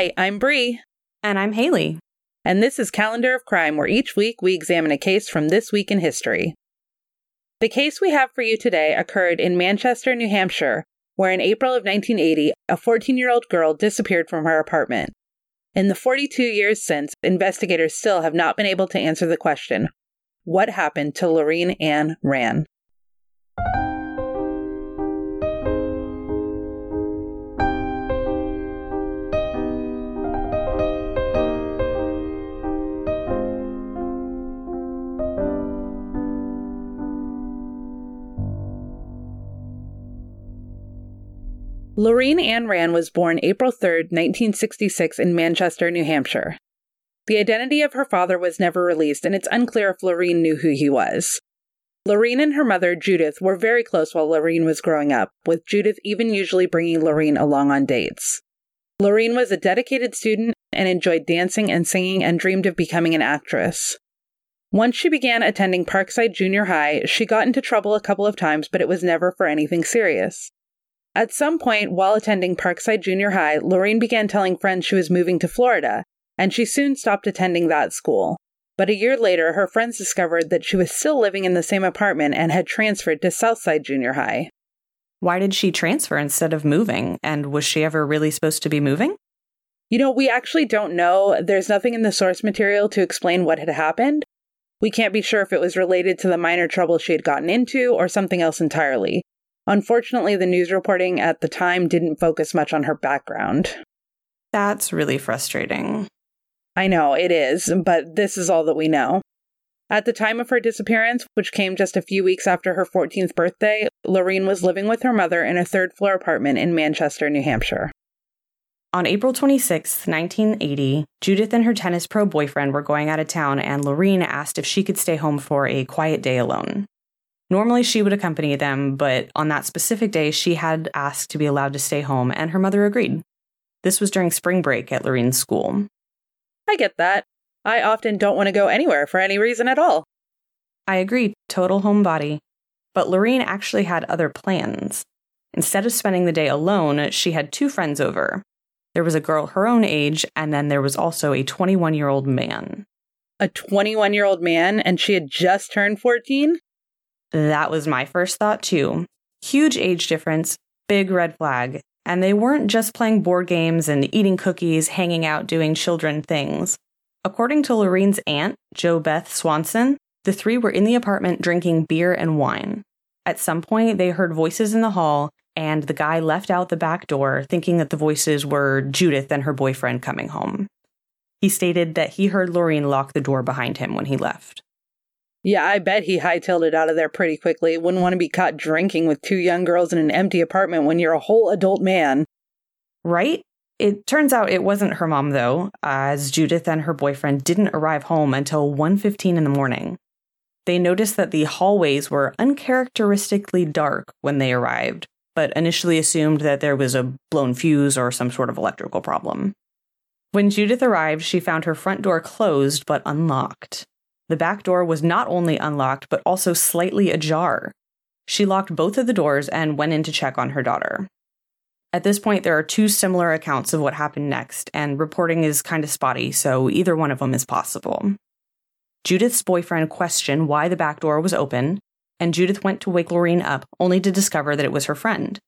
Hi, I'm Bree. And I'm Haley. And this is Calendar of Crime, where each week we examine a case from this week in history. The case we have for you today occurred in Manchester, New Hampshire, where in April of 1980, a 14 year old girl disappeared from her apartment. In the 42 years since, investigators still have not been able to answer the question what happened to Laureen Ann Rahn? Laureen Ann Rahn was born April 3, 1966, in Manchester, New Hampshire. The identity of her father was never released, and it's unclear if Laureen knew who he was. Laureen and her mother, Judith, were very close while Laureen was growing up, with Judith even usually bringing Laureen along on dates. Laureen was a dedicated student and enjoyed dancing and singing and dreamed of becoming an actress. Once she began attending Parkside Junior High, she got into trouble a couple of times, but it was never for anything serious. At some point while attending Parkside Junior High, Laureen began telling friends she was moving to Florida, and she soon stopped attending that school. But a year later, her friends discovered that she was still living in the same apartment and had transferred to Southside Junior High. Why did she transfer instead of moving? And was she ever really supposed to be moving? You know, we actually don't know. There's nothing in the source material to explain what had happened. We can't be sure if it was related to the minor trouble she had gotten into or something else entirely. Unfortunately, the news reporting at the time didn't focus much on her background. That's really frustrating. I know, it is, but this is all that we know. At the time of her disappearance, which came just a few weeks after her 14th birthday, Laureen was living with her mother in a third floor apartment in Manchester, New Hampshire. On April 26, 1980, Judith and her tennis pro boyfriend were going out of town, and Laureen asked if she could stay home for a quiet day alone. Normally, she would accompany them, but on that specific day, she had asked to be allowed to stay home, and her mother agreed. This was during spring break at Laureen's school. I get that. I often don't want to go anywhere for any reason at all. I agree, total homebody. But Laureen actually had other plans. Instead of spending the day alone, she had two friends over. There was a girl her own age, and then there was also a 21 year old man. A 21 year old man, and she had just turned 14? That was my first thought, too. Huge age difference, big red flag. And they weren't just playing board games and eating cookies, hanging out, doing children things. According to Laureen's aunt, Jo Beth Swanson, the three were in the apartment drinking beer and wine. At some point, they heard voices in the hall, and the guy left out the back door, thinking that the voices were Judith and her boyfriend coming home. He stated that he heard Laureen lock the door behind him when he left. Yeah, I bet he hightailed it out of there pretty quickly. Wouldn't want to be caught drinking with two young girls in an empty apartment when you're a whole adult man. Right? It turns out it wasn't her mom though, as Judith and her boyfriend didn't arrive home until 1:15 in the morning. They noticed that the hallways were uncharacteristically dark when they arrived, but initially assumed that there was a blown fuse or some sort of electrical problem. When Judith arrived, she found her front door closed but unlocked. The back door was not only unlocked, but also slightly ajar. She locked both of the doors and went in to check on her daughter. At this point, there are two similar accounts of what happened next, and reporting is kind of spotty, so either one of them is possible. Judith's boyfriend questioned why the back door was open, and Judith went to wake Laureen up, only to discover that it was her friend.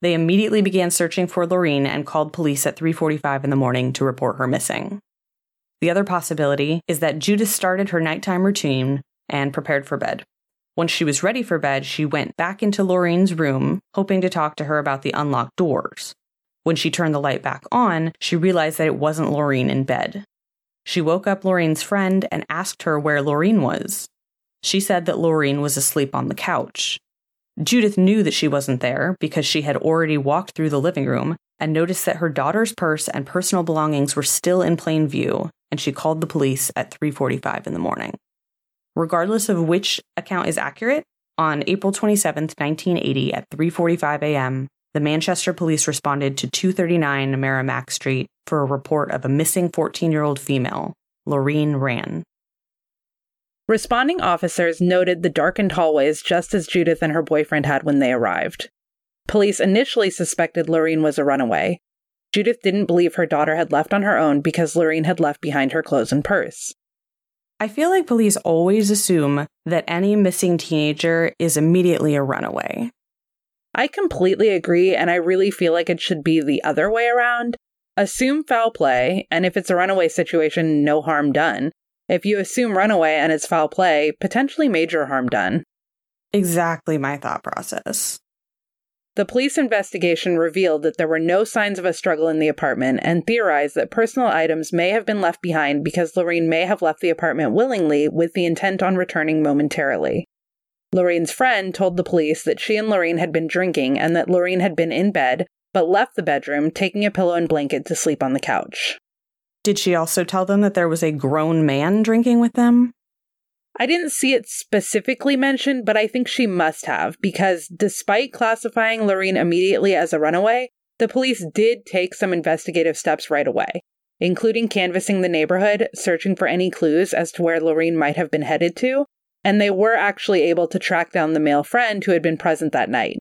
They immediately began searching for Laureen and called police at 3:45 in the morning to report her missing. The other possibility is that Judith started her nighttime routine and prepared for bed. Once she was ready for bed, she went back into Laureen's room, hoping to talk to her about the unlocked doors. When she turned the light back on, she realized that it wasn't Laureen in bed. She woke up Laureen's friend and asked her where Laureen was. She said that Laureen was asleep on the couch. Judith knew that she wasn't there because she had already walked through the living room and noticed that her daughter's purse and personal belongings were still in plain view, and she called the police at 3:45 in the morning. Regardless of which account is accurate, on April 27, 1980 at 3:45 a.m., the Manchester police responded to 239 Merrimack Street for a report of a missing 14-year-old female, Laureen Rahn. Responding officers noted the darkened hallways just as Judith and her boyfriend had when they arrived. Police initially suspected Laureen was a runaway, Judith didn't believe her daughter had left on her own because Laureen had left behind her clothes and purse. I feel like police always assume that any missing teenager is immediately a runaway. I completely agree, and I really feel like it should be the other way around. Assume foul play, and if it's a runaway situation, no harm done. If you assume runaway and it's foul play, potentially major harm done. Exactly my thought process. The police investigation revealed that there were no signs of a struggle in the apartment and theorized that personal items may have been left behind because Lorraine may have left the apartment willingly with the intent on returning momentarily. Lorraine's friend told the police that she and Lorraine had been drinking and that Lorraine had been in bed, but left the bedroom, taking a pillow and blanket to sleep on the couch. Did she also tell them that there was a grown man drinking with them? I didn't see it specifically mentioned, but I think she must have, because despite classifying Laureen immediately as a runaway, the police did take some investigative steps right away, including canvassing the neighborhood, searching for any clues as to where Laureen might have been headed to, and they were actually able to track down the male friend who had been present that night.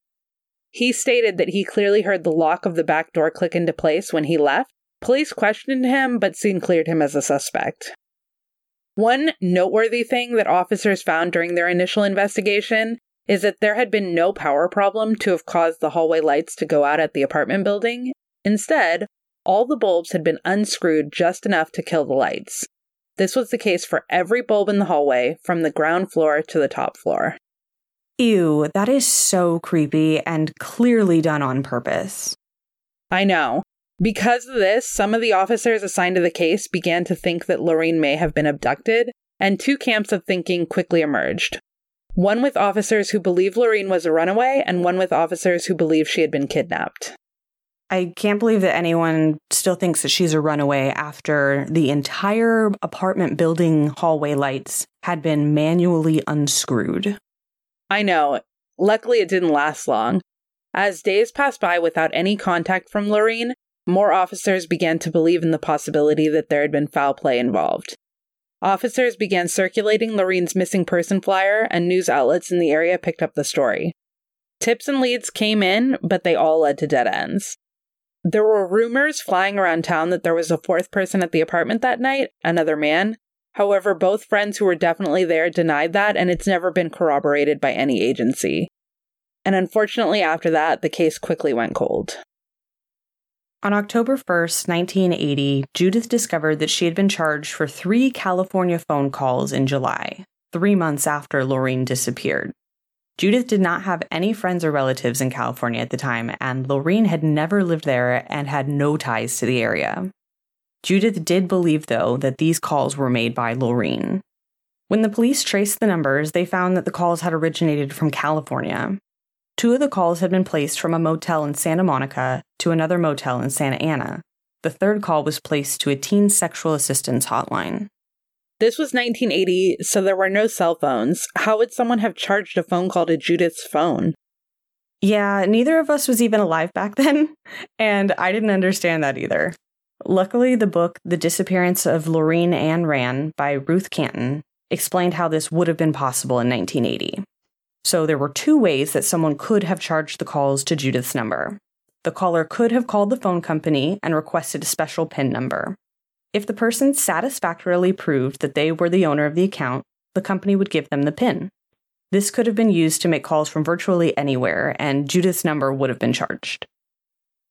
He stated that he clearly heard the lock of the back door click into place when he left. Police questioned him, but soon cleared him as a suspect. One noteworthy thing that officers found during their initial investigation is that there had been no power problem to have caused the hallway lights to go out at the apartment building. Instead, all the bulbs had been unscrewed just enough to kill the lights. This was the case for every bulb in the hallway, from the ground floor to the top floor. Ew, that is so creepy and clearly done on purpose. I know. Because of this, some of the officers assigned to the case began to think that Laureen may have been abducted, and two camps of thinking quickly emerged. One with officers who believed Laureen was a runaway, and one with officers who believed she had been kidnapped. I can't believe that anyone still thinks that she's a runaway after the entire apartment building hallway lights had been manually unscrewed. I know. Luckily, it didn't last long. As days passed by without any contact from Laureen, more officers began to believe in the possibility that there had been foul play involved. Officers began circulating Laureen's missing person flyer, and news outlets in the area picked up the story. Tips and leads came in, but they all led to dead ends. There were rumors flying around town that there was a fourth person at the apartment that night, another man. However, both friends who were definitely there denied that, and it's never been corroborated by any agency. And unfortunately, after that, the case quickly went cold. On October 1st, 1980, Judith discovered that she had been charged for three California phone calls in July, three months after Laureen disappeared. Judith did not have any friends or relatives in California at the time, and Laureen had never lived there and had no ties to the area. Judith did believe, though, that these calls were made by Laureen. When the police traced the numbers, they found that the calls had originated from California, Two of the calls had been placed from a motel in Santa Monica to another motel in Santa Ana. The third call was placed to a teen sexual assistance hotline. This was 1980, so there were no cell phones. How would someone have charged a phone call to Judith's phone? Yeah, neither of us was even alive back then, and I didn't understand that either. Luckily, the book The Disappearance of Laureen Ann Rahn by Ruth Canton explained how this would have been possible in 1980. So there were two ways that someone could have charged the calls to Judith's number. The caller could have called the phone company and requested a special PIN number. If the person satisfactorily proved that they were the owner of the account, the company would give them the PIN. This could have been used to make calls from virtually anywhere, and Judith's number would have been charged.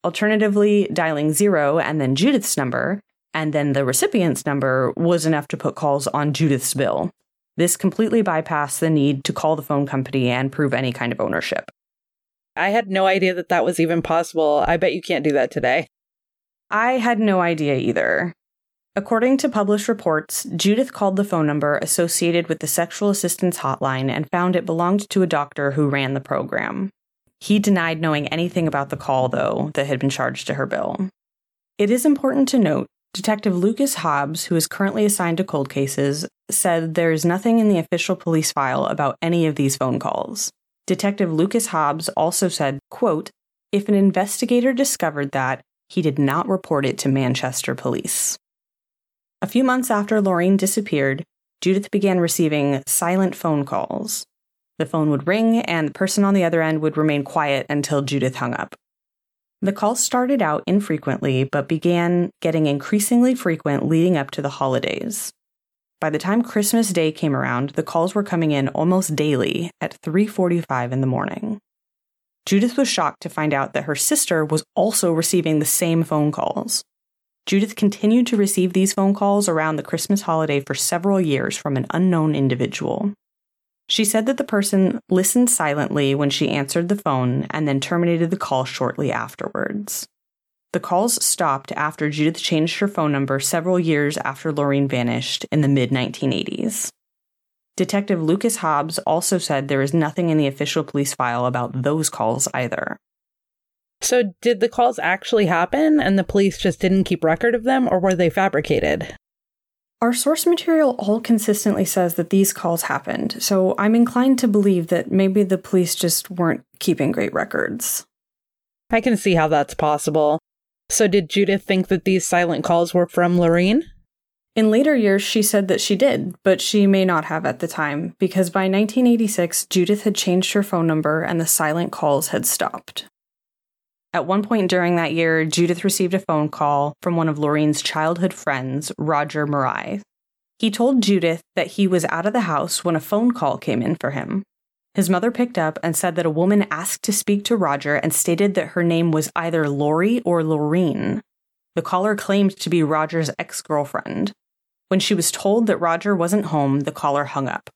Alternatively, dialing zero and then Judith's number, and then the recipient's number was enough to put calls on Judith's bill, this completely bypassed the need to call the phone company and prove any kind of ownership. I had no idea that that was even possible. I bet you can't do that today. I had no idea either. According to published reports, Judith called the phone number associated with the sexual assistance hotline and found it belonged to a doctor who ran the program. He denied knowing anything about the call, though, that had been charged to her bill. It is important to note Detective Lucas Hobbs, who is currently assigned to cold cases, said there is nothing in the official police file about any of these phone calls. Detective Lucas Hobbs also said, quote, if an investigator discovered that, he did not report it to Manchester police. A few months after Laureen disappeared, Judith began receiving silent phone calls. The phone would ring, and the person on the other end would remain quiet until Judith hung up. The calls started out infrequently, but began getting increasingly frequent leading up to the holidays. By the time Christmas Day came around, the calls were coming in almost daily at 3:45 in the morning. Judith was shocked to find out that her sister was also receiving the same phone calls. Judith continued to receive these phone calls around the Christmas holiday for several years from an unknown individual. She said that the person listened silently when she answered the phone and then terminated the call shortly afterwards. The calls stopped after Judith changed her phone number several years after Laureen vanished in the mid 1980s. Detective Lucas Hobbs also said there is nothing in the official police file about those calls either. So, did the calls actually happen and the police just didn't keep record of them, or were they fabricated? Our source material all consistently says that these calls happened, so I'm inclined to believe that maybe the police just weren't keeping great records. I can see how that's possible. So, did Judith think that these silent calls were from Laureen? In later years, she said that she did, but she may not have at the time, because by 1986, Judith had changed her phone number and the silent calls had stopped. At one point during that year, Judith received a phone call from one of Laureen's childhood friends, Roger Marai. He told Judith that he was out of the house when a phone call came in for him. His mother picked up and said that a woman asked to speak to Roger and stated that her name was either Lori or Laureen. The caller claimed to be Roger's ex girlfriend. When she was told that Roger wasn't home, the caller hung up.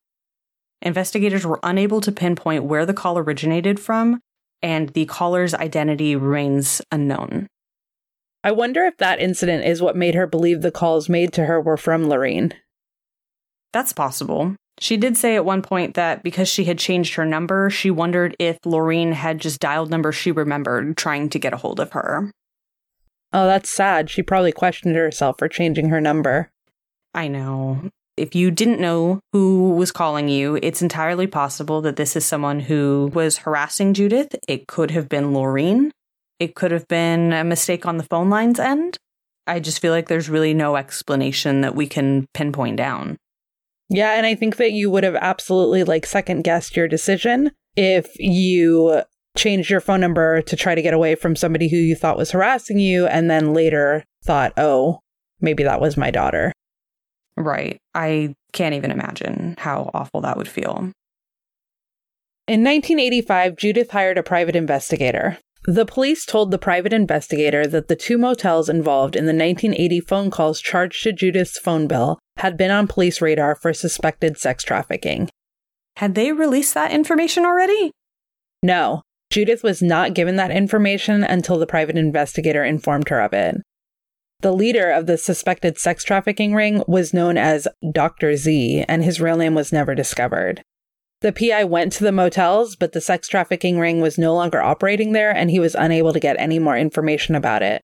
Investigators were unable to pinpoint where the call originated from, and the caller's identity remains unknown. I wonder if that incident is what made her believe the calls made to her were from Laureen. That's possible. She did say at one point that because she had changed her number, she wondered if Laureen had just dialed numbers she remembered trying to get a hold of her. Oh, that's sad. She probably questioned herself for changing her number. I know. If you didn't know who was calling you, it's entirely possible that this is someone who was harassing Judith. It could have been Laureen. It could have been a mistake on the phone line's end. I just feel like there's really no explanation that we can pinpoint down. Yeah, and I think that you would have absolutely like second guessed your decision if you changed your phone number to try to get away from somebody who you thought was harassing you and then later thought, "Oh, maybe that was my daughter." Right. I can't even imagine how awful that would feel. In 1985, Judith hired a private investigator. The police told the private investigator that the two motels involved in the 1980 phone calls charged to Judith's phone bill had been on police radar for suspected sex trafficking. Had they released that information already? No. Judith was not given that information until the private investigator informed her of it. The leader of the suspected sex trafficking ring was known as Dr. Z, and his real name was never discovered. The PI went to the motels, but the sex trafficking ring was no longer operating there, and he was unable to get any more information about it.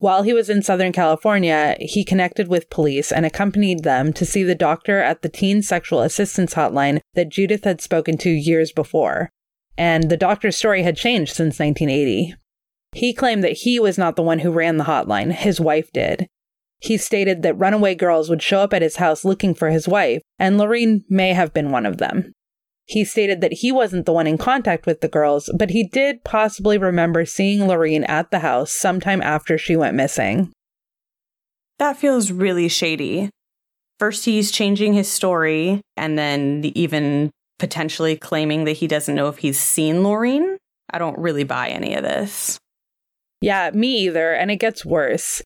While he was in Southern California, he connected with police and accompanied them to see the doctor at the teen sexual assistance hotline that Judith had spoken to years before. And the doctor's story had changed since 1980. He claimed that he was not the one who ran the hotline, his wife did. He stated that runaway girls would show up at his house looking for his wife, and Laureen may have been one of them. He stated that he wasn't the one in contact with the girls, but he did possibly remember seeing Laureen at the house sometime after she went missing. That feels really shady. First, he's changing his story, and then even potentially claiming that he doesn't know if he's seen Laureen. I don't really buy any of this. Yeah, me either, and it gets worse.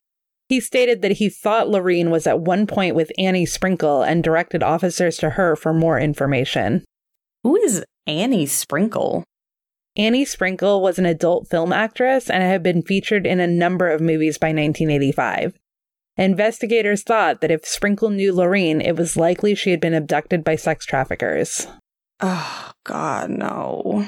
He stated that he thought Laureen was at one point with Annie Sprinkle and directed officers to her for more information. Who is Annie Sprinkle? Annie Sprinkle was an adult film actress and had been featured in a number of movies by 1985. Investigators thought that if Sprinkle knew Laureen, it was likely she had been abducted by sex traffickers. Oh, God, no.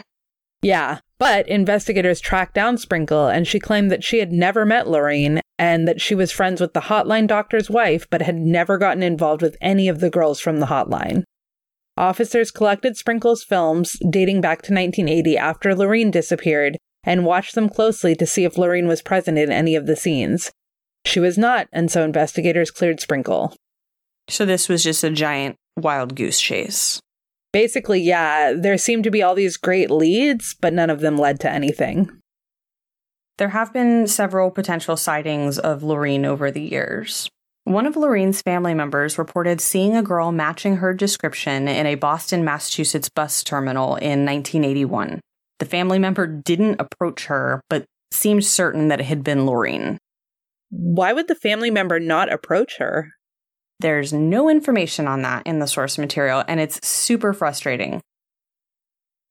Yeah, but investigators tracked down Sprinkle and she claimed that she had never met Laureen and that she was friends with the hotline doctor's wife but had never gotten involved with any of the girls from the hotline. Officers collected Sprinkle's films dating back to 1980 after Laureen disappeared and watched them closely to see if Laureen was present in any of the scenes. She was not, and so investigators cleared Sprinkle. So this was just a giant wild goose chase basically, yeah, there seemed to be all these great leads, but none of them led to anything. There have been several potential sightings of Laureen over the years. One of Laureen's family members reported seeing a girl matching her description in a Boston, Massachusetts bus terminal in 1981. The family member didn't approach her, but seemed certain that it had been Laureen. Why would the family member not approach her? There's no information on that in the source material, and it's super frustrating.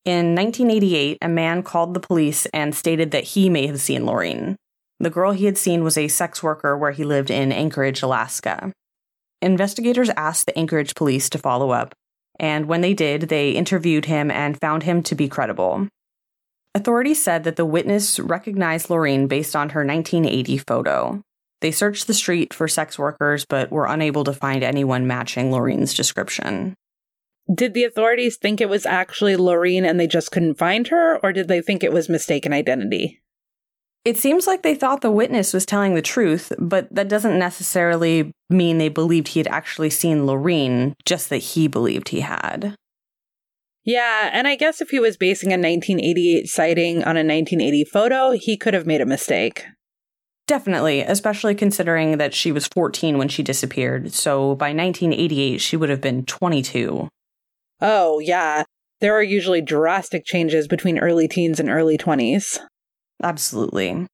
In 1988, a man called the police and stated that he may have seen Laureen. The girl he had seen was a sex worker where he lived in Anchorage, Alaska. Investigators asked the Anchorage police to follow up, and when they did, they interviewed him and found him to be credible. Authorities said that the witness recognized Laureen based on her 1980 photo. They searched the street for sex workers but were unable to find anyone matching Laureen's description. Did the authorities think it was actually Laureen and they just couldn't find her, or did they think it was mistaken identity? It seems like they thought the witness was telling the truth, but that doesn't necessarily mean they believed he had actually seen Laureen, just that he believed he had. Yeah, and I guess if he was basing a 1988 sighting on a 1980 photo, he could have made a mistake. Definitely, especially considering that she was 14 when she disappeared, so by 1988 she would have been 22. Oh, yeah. There are usually drastic changes between early teens and early 20s. Absolutely.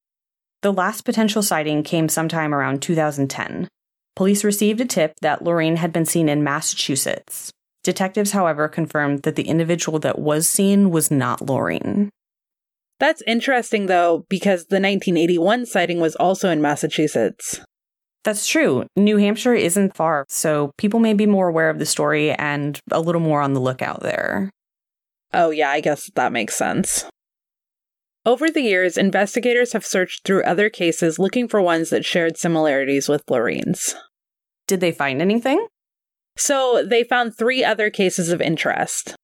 The last potential sighting came sometime around 2010. Police received a tip that Lorraine had been seen in Massachusetts. Detectives, however, confirmed that the individual that was seen was not Lorraine. That's interesting, though, because the 1981 sighting was also in Massachusetts. That's true. New Hampshire isn't far, so people may be more aware of the story and a little more on the lookout there. Oh, yeah, I guess that makes sense. Over the years, investigators have searched through other cases looking for ones that shared similarities with Laureen's. Did they find anything? So, they found three other cases of interest.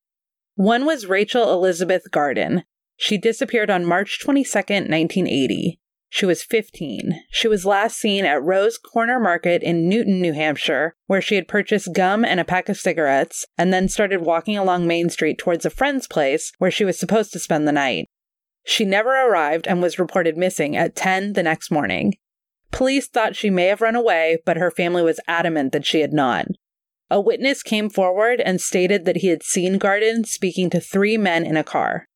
One was Rachel Elizabeth Garden. She disappeared on March 22, 1980. She was 15. She was last seen at Rose Corner Market in Newton, New Hampshire, where she had purchased gum and a pack of cigarettes, and then started walking along Main Street towards a friend's place where she was supposed to spend the night. She never arrived and was reported missing at 10 the next morning. Police thought she may have run away, but her family was adamant that she had not. A witness came forward and stated that he had seen Garden speaking to three men in a car.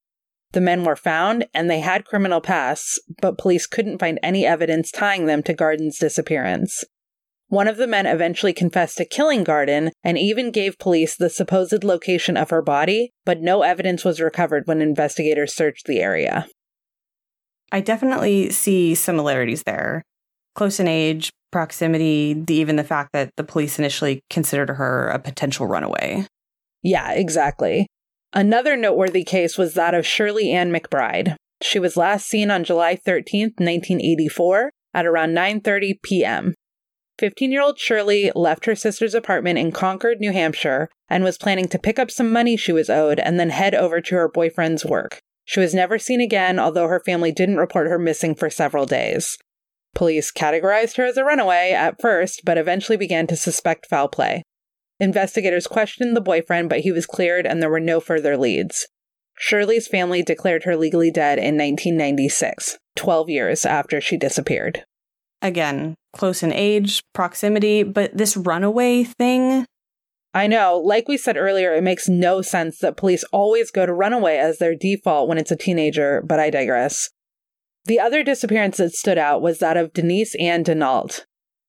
The men were found and they had criminal pasts, but police couldn't find any evidence tying them to Garden's disappearance. One of the men eventually confessed to killing Garden and even gave police the supposed location of her body, but no evidence was recovered when investigators searched the area. I definitely see similarities there. Close in age, proximity, even the fact that the police initially considered her a potential runaway. Yeah, exactly. Another noteworthy case was that of Shirley Ann McBride. She was last seen on July 13, 1984, at around 9:30 p.m. 15-year-old Shirley left her sister's apartment in Concord, New Hampshire, and was planning to pick up some money she was owed and then head over to her boyfriend's work. She was never seen again, although her family didn't report her missing for several days. Police categorized her as a runaway at first, but eventually began to suspect foul play. Investigators questioned the boyfriend, but he was cleared and there were no further leads. Shirley's family declared her legally dead in 1996, 12 years after she disappeared. Again, close in age, proximity, but this runaway thing. I know, like we said earlier, it makes no sense that police always go to runaway as their default when it's a teenager, but I digress. The other disappearance that stood out was that of Denise Ann Denault.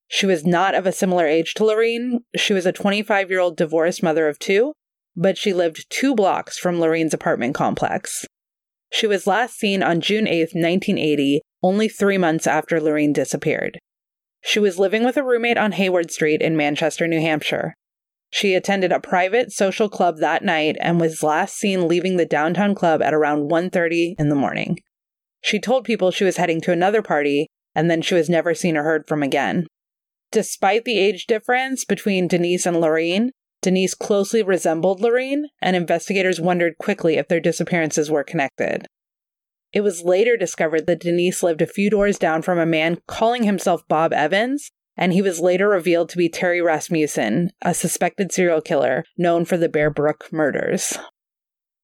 She was not of a similar age to Laureen. She was a 25 year old divorced mother of two, but she lived two blocks from Laureen's apartment complex. She was last seen on June 8, 1980, only three months after Laureen disappeared. She was living with a roommate on Hayward Street in Manchester, New Hampshire. She attended a private social club that night and was last seen leaving the downtown club at around 1:30 in the morning. She told people she was heading to another party and then she was never seen or heard from again. Despite the age difference between Denise and Laureen, Denise closely resembled Laureen, and investigators wondered quickly if their disappearances were connected. It was later discovered that Denise lived a few doors down from a man calling himself Bob Evans, and he was later revealed to be Terry Rasmussen, a suspected serial killer known for the Bear Brook murders.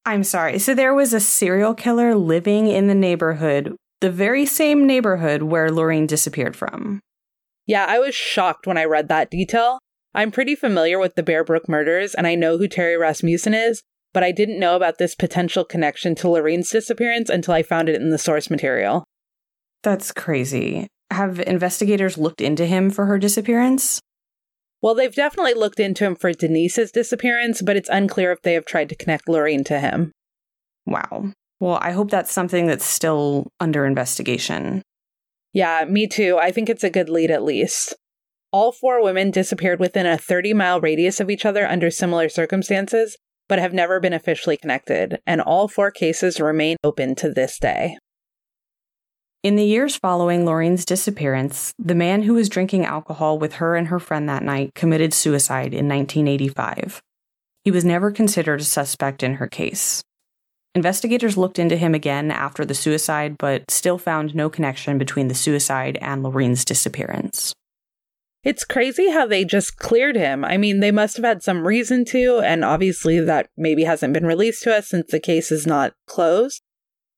I'm sorry. So there was a serial killer living in the neighborhood the very same neighborhood where Lorraine disappeared from. Yeah, I was shocked when I read that detail. I'm pretty familiar with the Bear Brook murders and I know who Terry Rasmussen is, but I didn't know about this potential connection to Laureen's disappearance until I found it in the source material. That's crazy. Have investigators looked into him for her disappearance? Well, they've definitely looked into him for Denise's disappearance, but it's unclear if they have tried to connect Laureen to him. Wow. Well, I hope that's something that's still under investigation. Yeah, me too. I think it's a good lead at least. All four women disappeared within a 30 mile radius of each other under similar circumstances, but have never been officially connected, and all four cases remain open to this day. In the years following Lorraine's disappearance, the man who was drinking alcohol with her and her friend that night committed suicide in 1985. He was never considered a suspect in her case. Investigators looked into him again after the suicide, but still found no connection between the suicide and Lorraine's disappearance. It's crazy how they just cleared him. I mean, they must have had some reason to, and obviously that maybe hasn't been released to us since the case is not closed.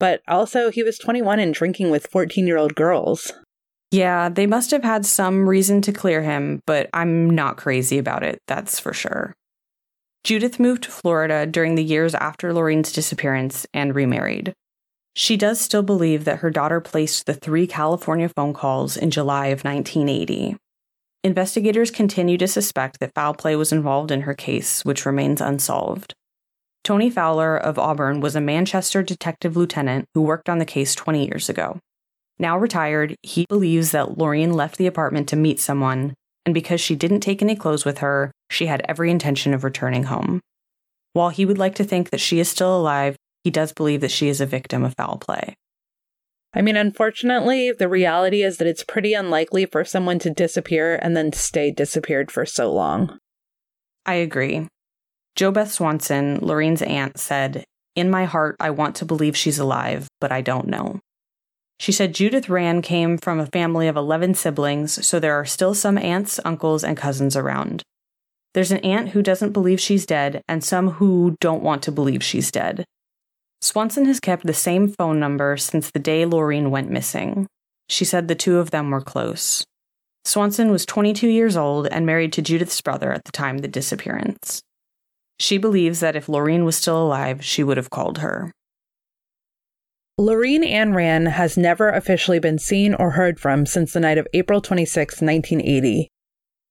But also, he was 21 and drinking with 14 year old girls. Yeah, they must have had some reason to clear him, but I'm not crazy about it, that's for sure. Judith moved to Florida during the years after Lorraine's disappearance and remarried. She does still believe that her daughter placed the three California phone calls in July of 1980. Investigators continue to suspect that foul play was involved in her case, which remains unsolved. Tony Fowler of Auburn was a Manchester detective lieutenant who worked on the case 20 years ago. Now retired, he believes that Laureen left the apartment to meet someone, and because she didn't take any clothes with her, she had every intention of returning home. While he would like to think that she is still alive, he does believe that she is a victim of foul play. I mean, unfortunately, the reality is that it's pretty unlikely for someone to disappear and then stay disappeared for so long. I agree. JoBeth Swanson, Laureen's aunt, said, In my heart, I want to believe she's alive, but I don't know. She said Judith Rahn came from a family of 11 siblings, so there are still some aunts, uncles, and cousins around. There's an aunt who doesn't believe she's dead, and some who don't want to believe she's dead. Swanson has kept the same phone number since the day Laureen went missing. She said the two of them were close. Swanson was 22 years old and married to Judith's brother at the time of the disappearance. She believes that if Laureen was still alive, she would have called her. Laureen Ann Rahn has never officially been seen or heard from since the night of April 26, 1980.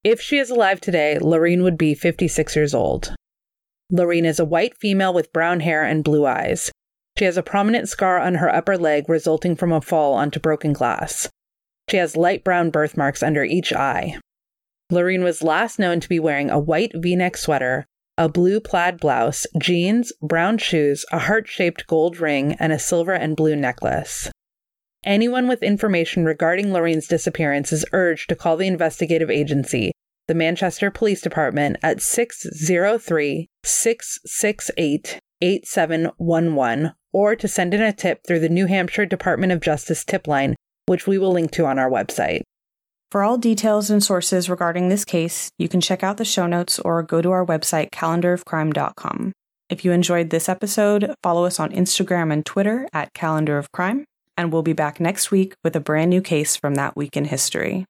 If she is alive today, Laureen would be 56 years old. Laureen is a white female with brown hair and blue eyes. She has a prominent scar on her upper leg resulting from a fall onto broken glass. She has light brown birthmarks under each eye. Laureen was last known to be wearing a white v neck sweater, a blue plaid blouse, jeans, brown shoes, a heart shaped gold ring, and a silver and blue necklace. Anyone with information regarding Laureen's disappearance is urged to call the investigative agency, the Manchester Police Department, at 603 668 8711 or to send in a tip through the New Hampshire Department of Justice tip line, which we will link to on our website. For all details and sources regarding this case, you can check out the show notes or go to our website, calendarofcrime.com. If you enjoyed this episode, follow us on Instagram and Twitter at Calendar of Crime, and we'll be back next week with a brand new case from that week in history.